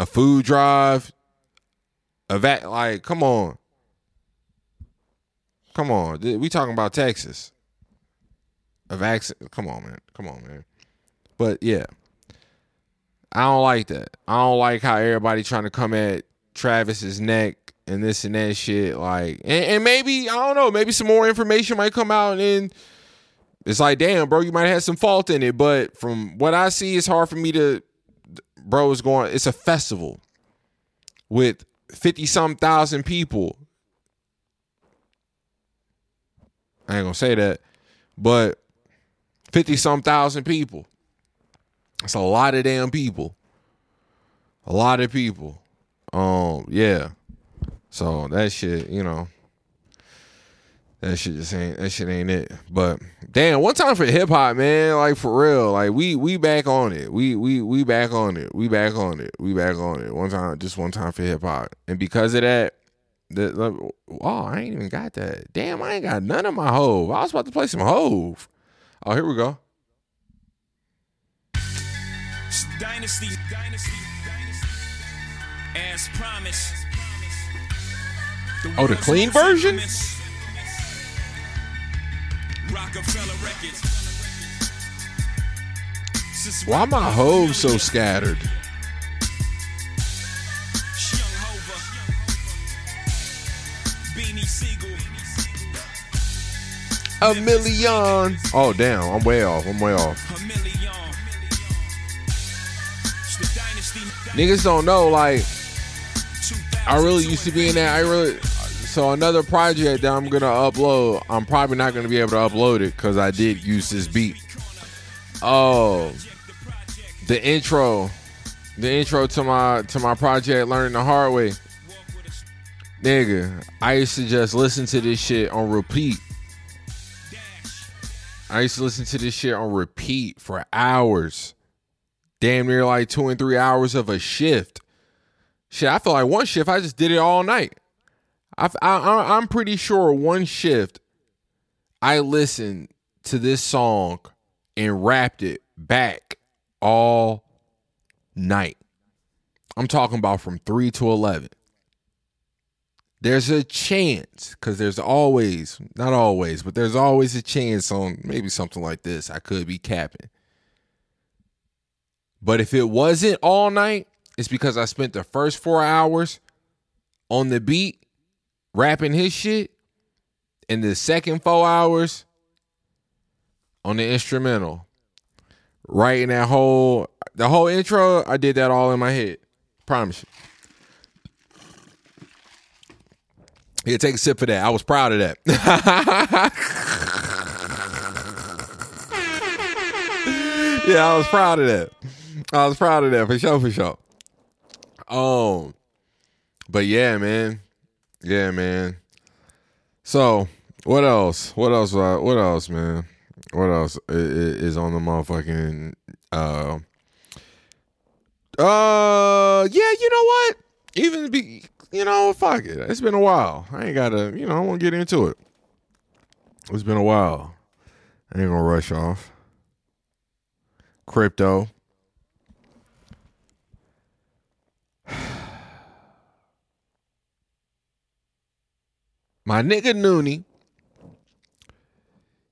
Speaker 1: a food drive, a vac. Like, come on, come on. We talking about Texas. A vaccine. Come on, man. Come on, man. But yeah, I don't like that. I don't like how everybody trying to come at Travis's neck and this and that shit. Like, and, and maybe I don't know. Maybe some more information might come out, and it's like, damn, bro, you might have some fault in it. But from what I see, it's hard for me to. Bro, it's going. It's a festival with fifty some thousand people. I ain't gonna say that, but fifty some thousand people. It's a lot of damn people. A lot of people. Um, yeah. So that shit, you know, that shit just ain't that shit ain't it. But damn, one time for hip hop, man, like for real, like we we back on it. We we we back on it. We back on it. We back on it. One time, just one time for hip hop, and because of that, the, oh, I ain't even got that. Damn, I ain't got none of my Hov. I was about to play some Hov. Oh, here we go.
Speaker 9: Dynasty, dynasty. As promised.
Speaker 1: Oh, the clean version?
Speaker 9: Roc-A-Fella Records.
Speaker 1: Why my Hov so scattered?
Speaker 9: Young Hova. Beanie Sigel.
Speaker 1: A million. Oh damn, I'm way off. I'm way off.
Speaker 9: A million. It's the dynasty.
Speaker 1: Niggas don't know like
Speaker 9: 2000
Speaker 1: I really used to be in that. I really so another project that I'm gonna upload. I'm probably not gonna be able to upload it because I did use this beat. Oh, the intro, the intro to my to my project, learning the hard way. Nigga, I used to just listen to this shit on repeat. I used to listen to this shit on repeat for hours. Damn near like two and three hours of a shift. Shit, I feel like one shift, I just did it all night. I, I, I'm pretty sure one shift, I listened to this song and rapped it back all night. I'm talking about from 3 to 11. There's a chance, because there's always, not always, but there's always a chance on maybe something like this. I could be capping. But if it wasn't all night, it's because I spent the first four hours on the beat rapping his shit, and the second four hours on the instrumental. Writing that whole the whole intro, I did that all in my head. Promise you. Here, take a sip for that. I was proud of that. yeah, I was proud of that. I was proud of that for sure, for sure. Um, but yeah, man, yeah, man. So what else? What else? Uh, what else, man? What else is on the motherfucking? Uh, uh, yeah. You know what? Even be, you know, fuck it. It's been a while. I ain't gotta, you know, I want to get into it. It's been a while. I ain't gonna rush off. Crypto. My nigga Noonie.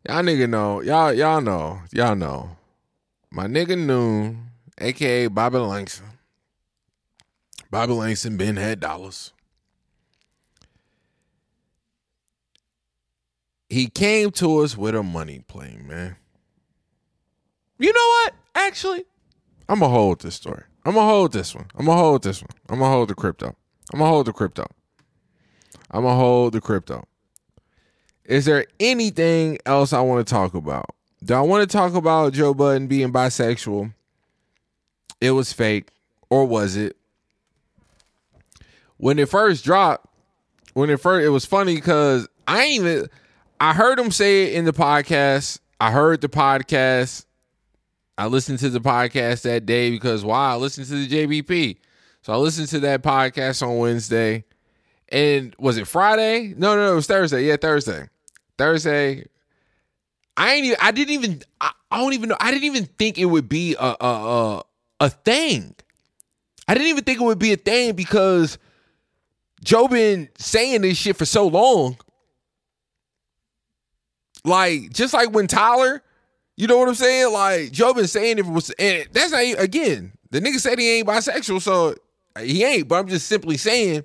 Speaker 1: Y'all nigga know. Y'all y'all know. Y'all know. My nigga Noon, aka Bobby Langston. Bobby Langston Ben had dollars. He came to us with a money plane, man. You know what? Actually, I'm gonna hold this story. I'm gonna hold this one. I'm gonna hold this one. I'm gonna hold the crypto. I'm gonna hold the crypto. I'm gonna hold the crypto. Is there anything else I want to talk about? Do I want to talk about Joe Budden being bisexual? It was fake, or was it? When it first dropped, when it first, it was funny because I even. I heard him say it in the podcast. I heard the podcast. I listened to the podcast that day because why? I listened to the JBP. So I listened to that podcast on Wednesday. And was it Friday? No, no, no, it was Thursday. Yeah, Thursday. Thursday. I ain't even I didn't even I, I don't even know. I didn't even think it would be a a a, a thing. I didn't even think it would be a thing because Joe been saying this shit for so long. Like, just like when Tyler, you know what I'm saying? Like, Joe been saying it was, and that's not again, the nigga said he ain't bisexual, so he ain't, but I'm just simply saying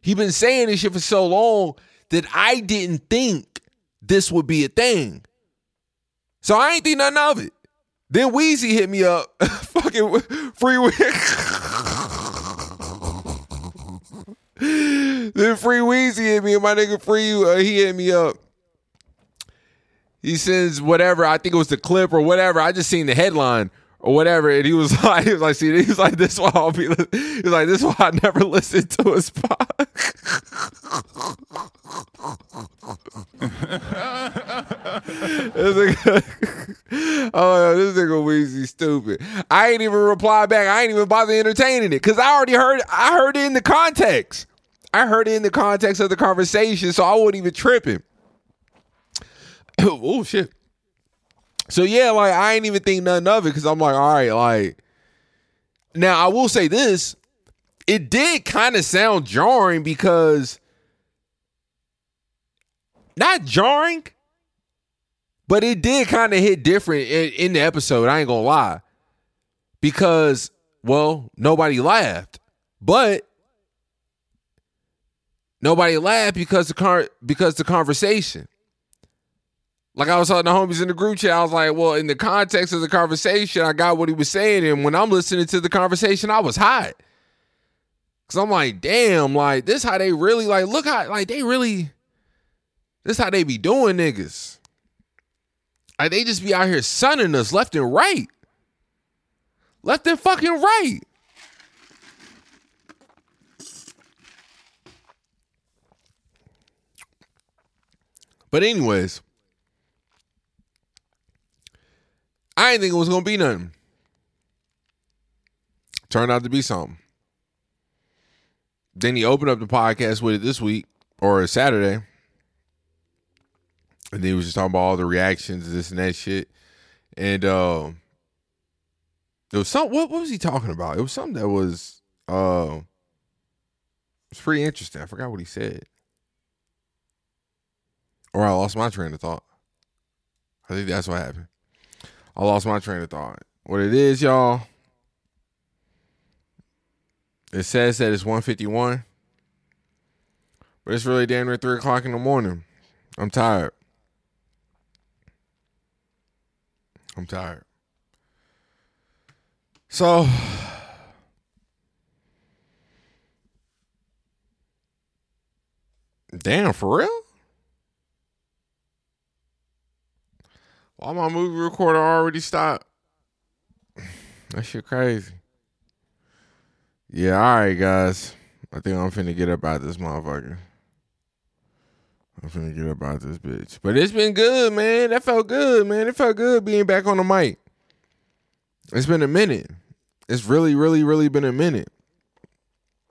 Speaker 1: he been saying this shit for so long that I didn't think this would be a thing. So I ain't think nothing of it. Then Wheezy hit me up. Fucking free Then Free Wheezy hit me and my nigga Free, uh, he hit me up. He sends whatever, I think it was the clip or whatever. I just seen the headline or whatever. And he was like, he was like, see, he was like, this why I'll be, li-" he was like, this why I never listened to his pod. This nigga- oh, this nigga Weezy stupid. I ain't even reply back. I ain't even bother entertaining it because I already heard. I heard it in the context. I heard it in the context of the conversation, so I wasn't even tripping. oh shit. So yeah, like I ain't even think nothing of it because I'm like, all right, like. Now I will say this: it did kind of sound jarring because not jarring, but it did kind of hit different in, in the episode. I ain't gonna lie, because well, nobody laughed, but nobody laughed because the car because the conversation. Like I was telling the homies in the group chat, I was like, well, in the context of the conversation, I got what he was saying, and when I'm listening to the conversation, I was hot. Cause I'm like, damn, like this how they really like look how like they really this how they be doing niggas. Like they just be out here sunning us left and right. Left and fucking right. But anyways, I didn't think it was gonna be nothing. Turned out to be something. Then he opened up the podcast with it this week or Saturday. And he was just talking about all the reactions, this and that shit. And uh it was some what, what was he talking about? It was something that was uh it was pretty interesting. I forgot what he said. Or I lost my train of thought. I think that's what happened. I lost my train of thought. What it is, y'all. It says that it's 151. But it's really damn near three o'clock in the morning. I'm tired. I'm tired. So Damn, for real? Why my movie recorder already stopped? That shit crazy. Yeah, all right, guys. I think I'm finna get up out this motherfucker. I'm finna get up out this bitch. But it's been good, man. That felt good, man. It felt good being back on the mic. It's been a minute. It's really, really, really been a minute.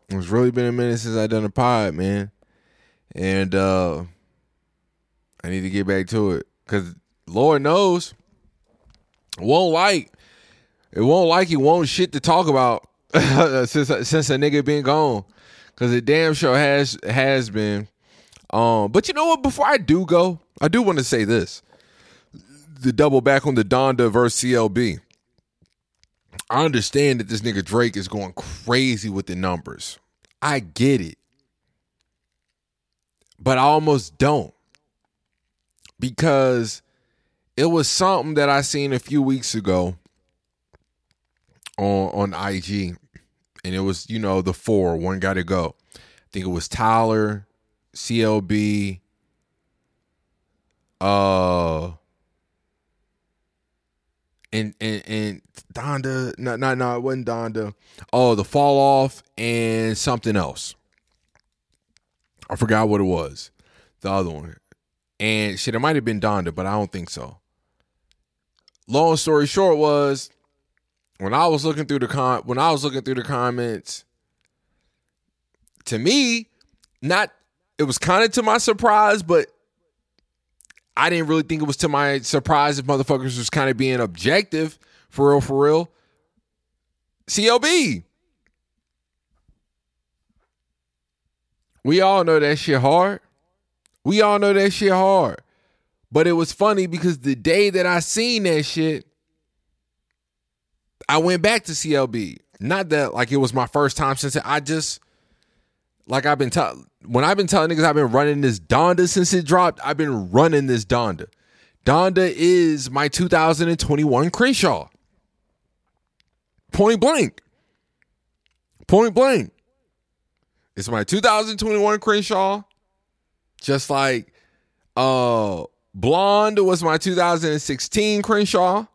Speaker 1: It's really been a minute since I done a pod, man. And uh I need to get back to it. Cause Lord knows, won't like it won't like it won't shit to talk about since since a nigga been gone. Cause it damn sure has has been. Um, but you know what? Before I do go, I do want to say this. The double back on the Donda versus CLB. I understand that this nigga Drake is going crazy with the numbers. I get it. But I almost don't. Because it was something that I seen a few weeks ago on on IG. And it was, you know, the four, one got to go. I think it was Tyler, CLB, uh and and and Donda, no, no, no, it wasn't Donda. Oh, the fall off and something else. I forgot what it was. The other one. And shit, it might have been Donda, but I don't think so long story short was when I was looking through the com when I was looking through the comments, to me, not it was kind of to my surprise, but I didn't really think it was to my surprise if motherfuckers was kind of being objective for real, for real. CLB. We all know that shit hard. We all know that shit hard. But it was funny because the day that I seen that shit, I went back to CLB. Not that like it was my first time since it, I just like I've been telling when I've been telling niggas I've been running this Donda since it dropped. I've been running this Donda. Donda is my 2021 Crenshaw. Point blank. Point blank. It's my 2021 Crenshaw. Just like uh Blonde was my 2016 Crenshaw.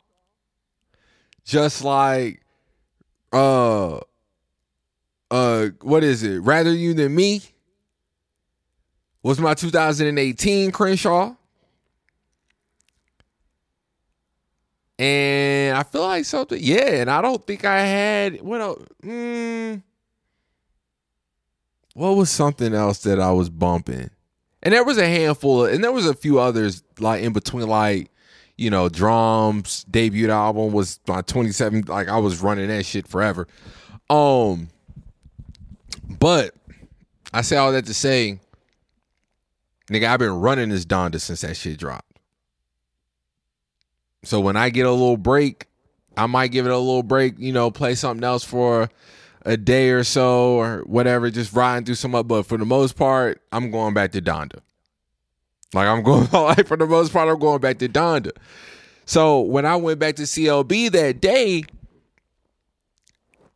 Speaker 1: Just like uh uh what is it? Rather You Than Me was my 2018 Crenshaw. And I feel like something, yeah. And I don't think I had what else? Mm, what was something else that I was bumping? And there was a handful, of, and there was a few others like in between, like you know, drums debut album was my 27. Like I was running that shit forever. Um, but I say all that to say, nigga, I've been running this Donda since that shit dropped. So when I get a little break, I might give it a little break, you know, play something else for a day or so or whatever, just riding through some up. But for the most part, I'm going back to Donda. Like I'm going like for the most part, I'm going back to Donda. So when I went back to CLB that day,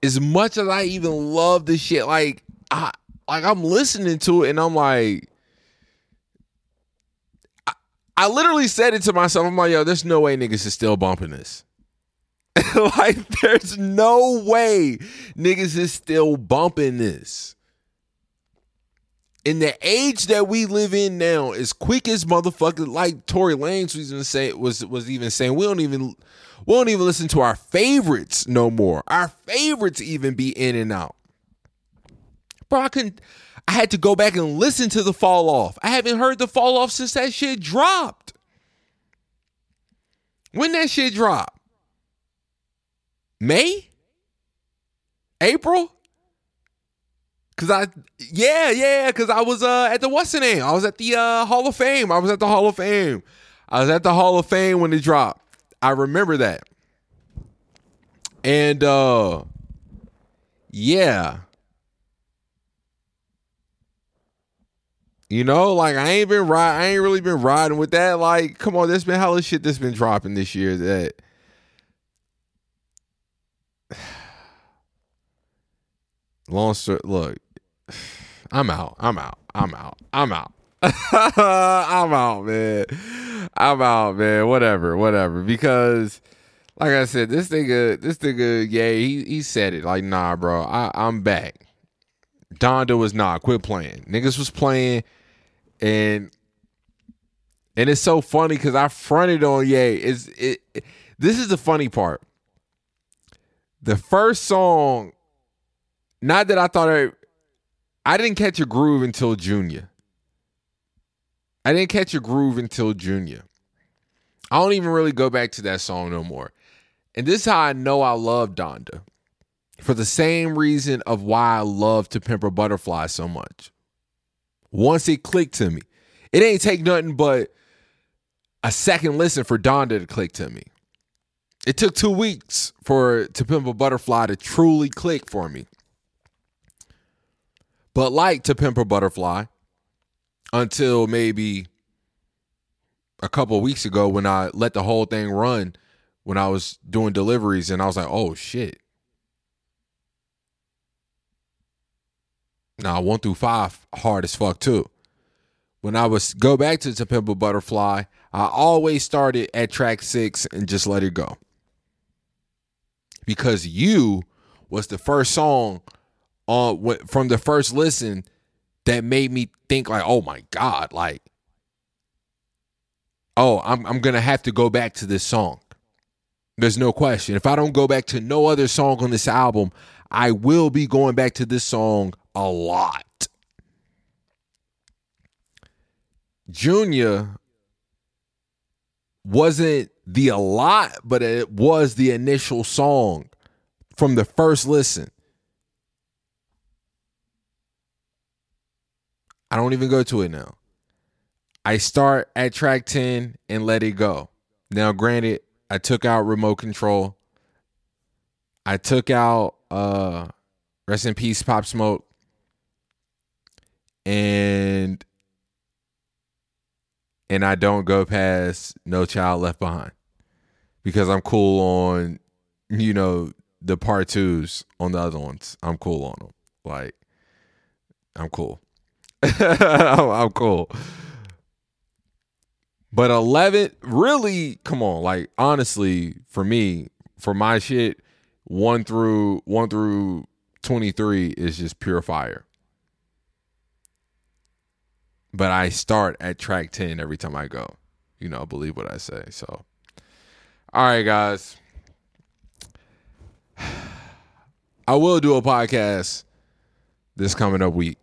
Speaker 1: as much as I even love this shit, like I like I'm listening to it and I'm like, I, I literally said it to myself. I'm like, yo, there's no way niggas is still bumping this. like, there's no way niggas is still bumping this. In the age that we live in now, as quick as motherfucker, like Tory Lanez was even saying was was even saying, we don't even we don't even listen to our favorites no more. Our favorites even be in and out. Bro, I couldn't I had to go back and listen to the fall off. I haven't heard the fall off since that shit dropped. When that shit dropped? May? April? Cause I yeah, yeah, cause I was uh at the what's the name? I was at the uh Hall of Fame. I was at the Hall of Fame. I was at the Hall of Fame when it dropped. I remember that. And uh yeah. You know, like I ain't been ride I ain't really been riding with that. Like, come on, there's been hella shit that's been dropping this year that long story look i'm out i'm out i'm out i'm out. I'm out man. I'm out man. Whatever whatever. Because like i said this nigga this nigga yeah he, he said it. Like nah bro I, i'm back. Donda was not. Quit playing. Niggas was playing and and it's so funny because i fronted on Ye Is it this is the funny part the first song not that I thought I I didn't catch a groove until Junya. I didn't catch a groove until Junya. I don't even really go back to that song no more. And this is how I know I love Donda. For the same reason of why I love To Pimp a Butterfly so much. Once it clicked to me, it ain't take nothing but a second listen for Donda to click to me. It took two weeks for To Pimp a Butterfly to truly click for me. But like To Pimp a Butterfly, until maybe a couple weeks ago when I let the whole thing run when I was doing deliveries and I was like, oh shit. Now one through five hard as fuck too. When I was go back to To Pimp a Butterfly, I always started at track six and just let it go. Because you was the first song uh, on from the first listen that made me think like, oh my god, like, oh, I'm I'm gonna have to go back to this song. There's no question. If I don't go back to no other song on this album, I will be going back to this song a lot. Junya wasn't the a lot, but it was the initial song from the first listen. I don't even go to it now. I start at track 10 and let it go. Now, granted, I took out remote control. I took out uh rest in peace Pop Smoke. And and I don't go past No Child Left Behind because I'm cool on you know the part twos on the other ones. I'm cool on them. Like I'm cool. I'm, cool. But 11 really come on like honestly for me for my shit 1 through 1 through 23 is just pure fire. But I start at track 10 every time I go. You know, believe what I say. So all right, guys. I will do a podcast this coming up week.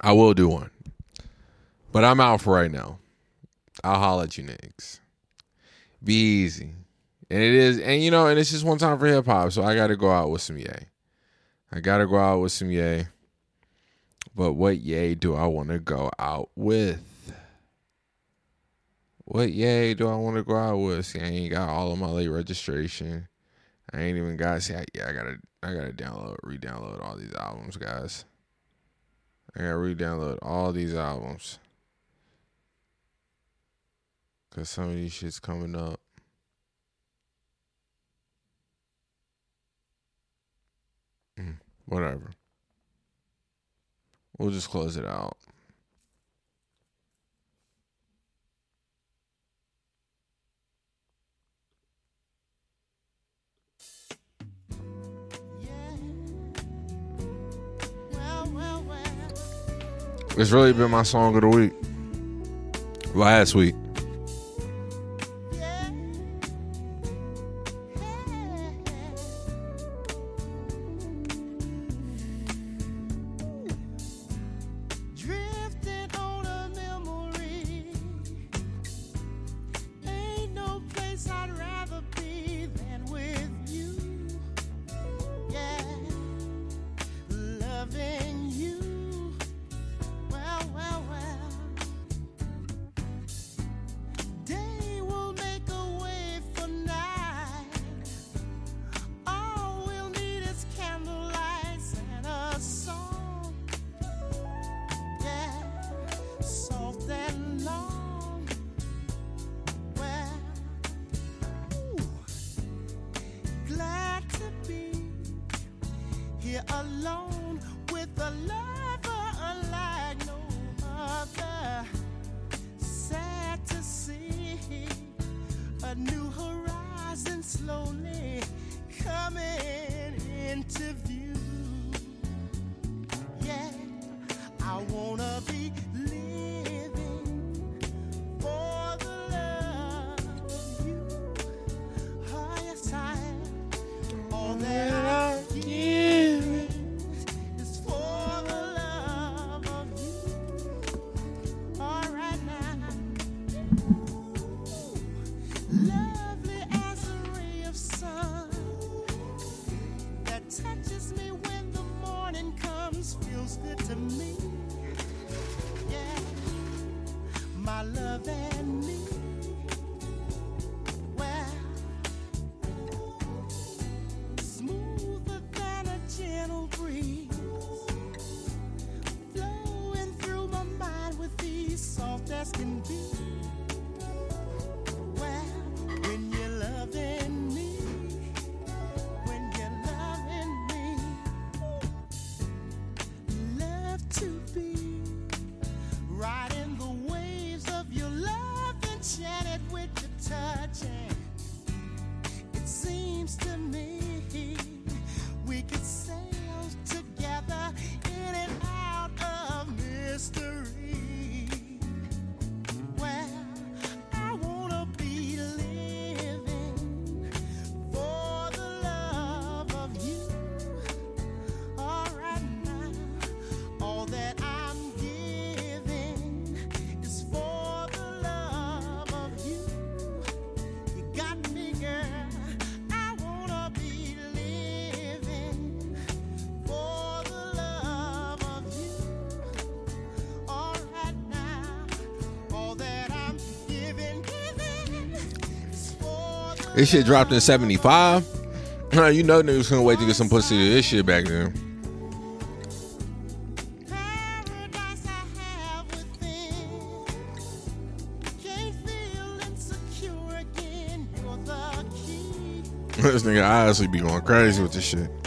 Speaker 1: I will do one. But I'm out for right now. I'll holler at you niggas. Be easy. And it is, and you know, and it's just one time for hip hop, so I gotta go out with some Ye. I gotta go out with some Ye. But what Ye do I wanna go out with? What Ye do I want to go out with? See, I ain't got all of my late registration. I ain't even got see. I, yeah, I gotta, I gotta download, re-download all these albums, guys. I gotta re-download all these albums cause some of these shits coming up. Mm, whatever. We'll just close it out. It's really been my song of the week. Last week.
Speaker 10: This shit dropped in 75. You know niggas couldn't wait to get some pussy to this shit back then. this nigga honestly be going crazy with this shit.